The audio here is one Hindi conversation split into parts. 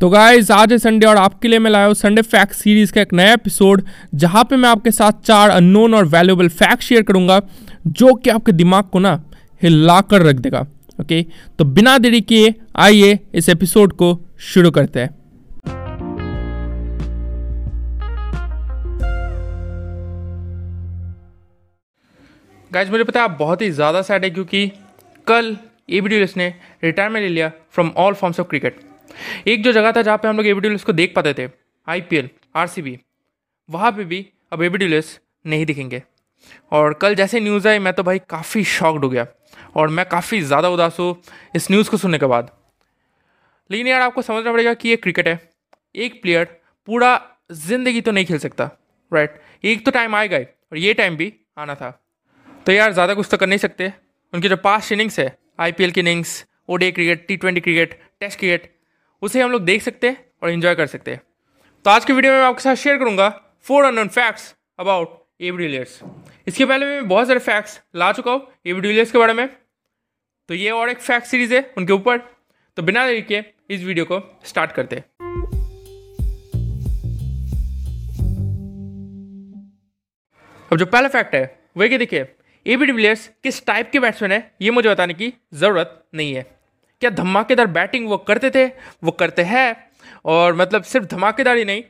तो गाइज़ आज है संडे और आपके लिए मैं लाया हूँ संडे फैक्ट सीरीज़ का एक नया एपिसोड जहाँ पे मैं आपके साथ चार अननोन और वैल्यूएबल फैक्ट शेयर करूँगा, जो कि आपके दिमाग को ना हिला कर रख देगा ओके तो बिना देरी किए, आइए इस एपिसोड को शुरू करते हैं। गाइज़ मुझे पता है आप बहुत ही ज़्यादा सैड है क्योंकि कल ए बी ने रिटायरमेंट ले लिया from all forms of cricket एक जो जगह था जहाँ पे हम लोग ए बी को देख पाते थे I P L R C B वहाँ पर भी अब ए बी नहीं दिखेंगे। और कल जैसे न्यूज़ आई, मैं तो भाई काफ़ी शॉक्ड हो गया और मैं काफ़ी ज़्यादा उदास हूँ इस न्यूज़ को सुनने के बाद। लेकिन यार आपको समझना पड़ेगा कि ये क्रिकेट है। एक प्लेयर पूरा ज़िंदगी तो नहीं खेल सकता राइट एक तो टाइम आएगा ही और ये टाइम भी आना था। तो यार ज़्यादा कुछ तो कर नहीं सकते। उनकी जो पास्ट इनिंग्स है आईपीएल की innings ODI cricket T twenty cricket test cricket उसे हम लोग देख सकते हैं और इन्जॉय कर सकते हैं। तो आज की वीडियो में मैं आपके साथ शेयर करूँगा four unknown facts about de Villiers इसके पहले मैं बहुत सारे फैक्ट्स ला चुका हूँ एवरीलियर्स के बारे में। तो ये और एक फैक्ट सीरीज़ है उनके ऊपर। तो बिना देरी के इस वीडियो को स्टार्ट करते हैं। अब जो पहला फैक्ट है, वह क्या देखिए ए बी डिविलियर्स किस टाइप के बैट्समैन है, ये मुझे बताने की ज़रूरत नहीं है। क्या धमाकेदार बैटिंग वो करते थे? वो करते हैं। और मतलब सिर्फ़ धमाकेदार ही नहीं,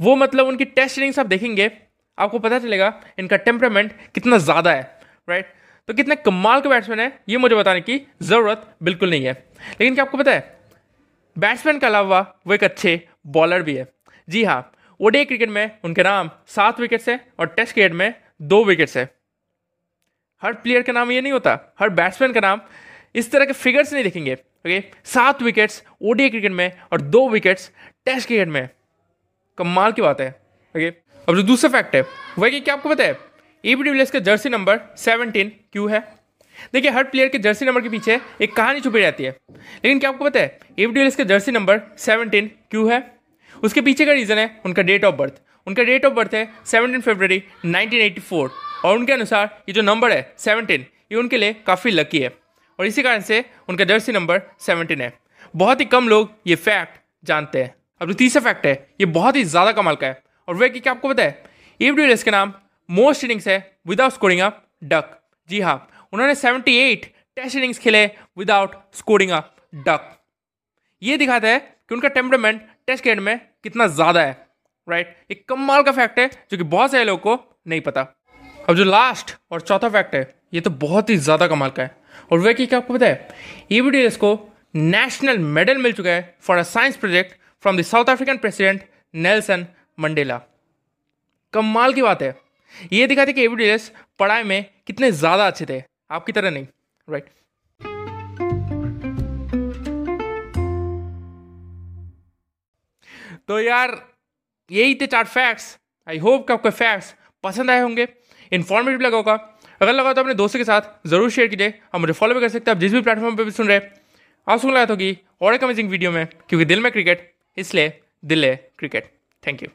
वो मतलब उनकी टेस्ट इनिंग्स आप देखेंगे, आपको पता चलेगा इनका टेम्परामेंट कितना ज़्यादा है राइट तो कितने कमाल के बैट्समैन है, ये मुझे बताने की ज़रूरत बिल्कुल नहीं है। लेकिन क्या आपको पता है बैट्समैन के अलावा वो एक अच्छे बॉलर भी है। जी हाँ ओडे क्रिकेट में उनके नाम सात विकेट्स है और टेस्ट क्रिकेट में दो विकेट्स है। हर प्लेयर का नाम ये नहीं होता, हर बैट्समैन का नाम इस तरह के फिगर्स नहीं देखेंगे ओके सात विकेट्स ओडीआई क्रिकेट में और दो विकेट्स टेस्ट क्रिकेट में। कमाल की बात है ओके अब जो दूसरा फैक्ट है, वह क्या आपको पता है? ए बी का जर्सी नंबर सेवनटीन क्यों है? देखिए, हर प्लेयर के जर्सी नंबर के पीछे एक कहानी छुपी रहती है। लेकिन क्या आपको पता है? ए बी का जर्सी नंबर सेवनटीन क्यों है? उसके पीछे का रीज़न है उनका डेट ऑफ़ बर्थ उनका डेट ऑफ़ बर्थ है सेवनटीन फरवरी नाइनटीन और उनके अनुसार ये जो नंबर है सेवनटीन ये उनके लिए काफ़ी लकी है। और इसी कारण से उनका जर्सी नंबर सेवनटीन है। बहुत ही कम लोग ये फैक्ट जानते हैं। अब जो तीसरा फैक्ट है, ये बहुत ही ज़्यादा कमाल का है। और वह कि क्या आपको पता है एवरीलेस के नाम मोस्ट इनिंग्स है विदाउट स्कोरिंग अ डक जी हाँ उन्होंने 78 टेस्ट इनिंग्स खेले विदाउट स्कोरिंग अ डक ये दिखाता है कि उनका टेम्परामेंट टेस्ट क्रिकेट में कितना ज़्यादा है। राइट एक कमाल का फैक्ट है जो कि बहुत सारे लोगों को नहीं पता। अब जो लास्ट और चौथा फैक्ट है, ये तो बहुत ही ज़्यादा कमाल का है। और वह क्या आपको पता है ईवीडीएस को नेशनल मेडल मिल चुका है for a science project from the South African president Nelson Mandela कमाल की बात है। ये दिखाते कि एवीडीएस पढ़ाई में कितने ज़्यादा अच्छे थे। आपकी तरह नहीं राइट तो यार यही थे चार फैक्ट्स आई होप कि आपको फैक्ट्स पसंद आए होंगे। इन्फॉर्मेटिव लगा होगा। अगर लगा तो अपने दोस्तों के साथ ज़रूर शेयर कीजिए आप मुझे फॉलो भी कर सकते हैं आप जिस भी प्लेटफॉर्म पर भी सुन रहे आप सुन लगा होगी और एक अमेजिंग वीडियो में, क्योंकि दिल में क्रिकेट इसलिए दिल है क्रिकेट थैंक यू